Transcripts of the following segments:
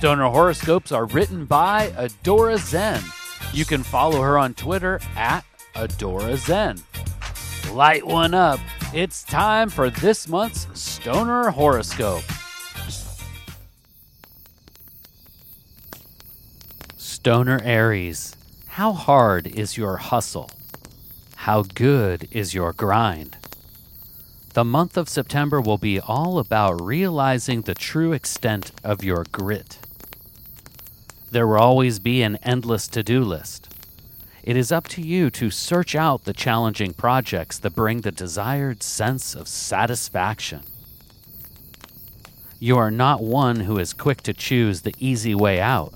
Stoner horoscopes are written by Adora Zen. You can follow her on Twitter at Adora Zen. Light one up. It's time for this month's Stoner horoscope. Stoner Aries, how hard is your hustle? How good is your grind? The month of September will be all about realizing the true extent of your grit. There will always be an endless to do list. It is up to you to search out the challenging projects that bring the desired sense of satisfaction. You are not one who is quick to choose the easy way out,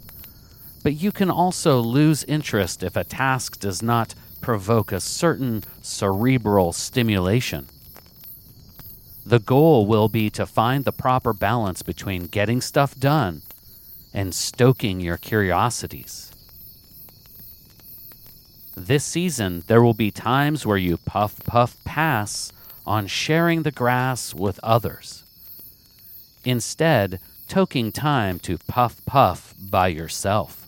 but you can also lose interest if a task does not provoke a certain cerebral stimulation. The goal will be to find the proper balance between getting stuff done and stoking your curiosities. This season, there will be times where you puff, puff, pass on sharing the grass with others. Instead, taking time to puff, puff by yourself.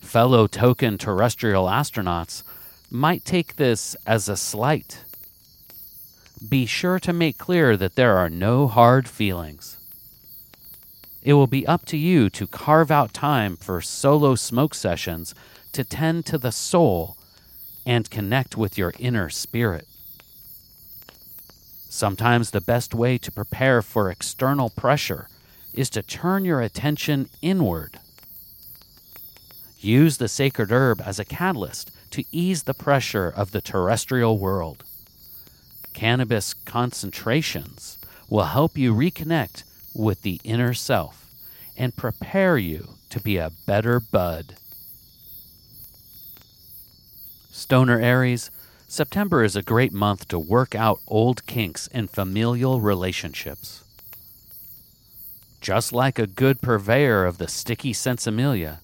Fellow token terrestrial astronauts might take this as a slight. Be sure to make clear that there are no hard feelings. It will be up to you to carve out time for solo smoke sessions to tend to the soul and connect with your inner spirit. Sometimes the best way to prepare for external pressure is to turn your attention inward. Use the sacred herb as a catalyst to ease the pressure of the terrestrial world. Cannabis concentrations will help you reconnect with the inner self and prepare you to be a better bud. Stoner Aries, September is a great month to work out old kinks in familial relationships. Just like a good purveyor of the sticky sinsemilla,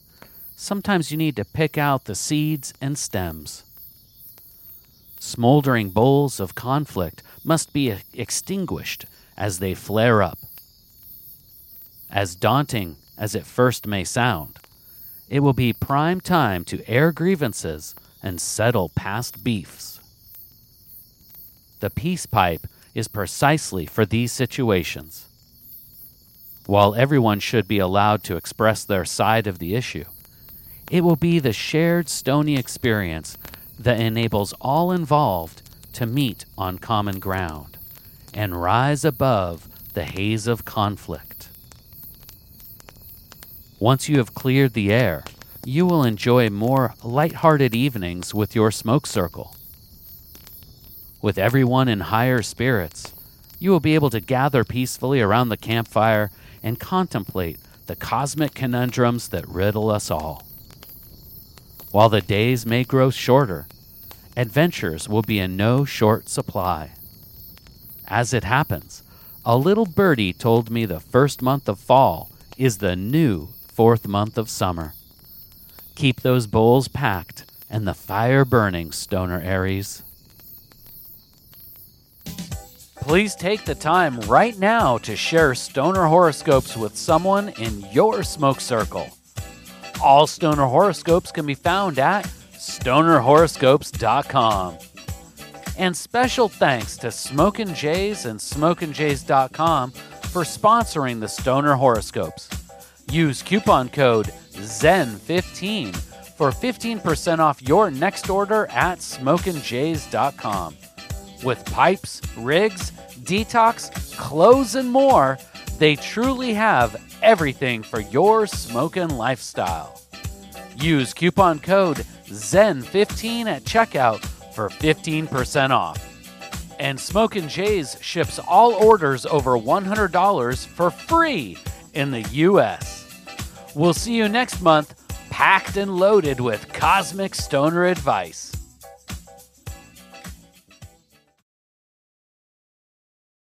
sometimes you need to pick out the seeds and stems. Smoldering bowls of conflict must be extinguished as they flare up. As daunting as it first may sound, it will be prime time to air grievances and settle past beefs. The peace pipe is precisely for these situations. While everyone should be allowed to express their side of the issue, it will be the shared stony experience that enables all involved to meet on common ground and rise above the haze of conflict. Once you have cleared the air, you will enjoy more light-hearted evenings with your smoke circle. With everyone in higher spirits, you will be able to gather peacefully around the campfire and contemplate the cosmic conundrums that riddle us all. While the days may grow shorter, adventures will be in no short supply. As it happens, a little birdie told me the first month of fall is the new fourth month of summer. Keep those bowls packed and the fire burning, Stoner Aries. Please take the time right now to share stoner horoscopes with someone in your smoke circle. All stoner horoscopes can be found at stonerhoroscopes.com. And special thanks to Smokin' Jays and SmokinJays.com for sponsoring the Stoner Horoscopes. Use coupon code ZEN15 for 15% off your next order at SmokinJays.com. With pipes, rigs, detox, clothes, and more, they truly have everything for your smoking lifestyle. Use coupon code ZEN15 at checkout for 15% off. And Smokin' Jays ships all orders over $100 for free in the U.S. We'll see you next month, packed and loaded with cosmic stoner advice.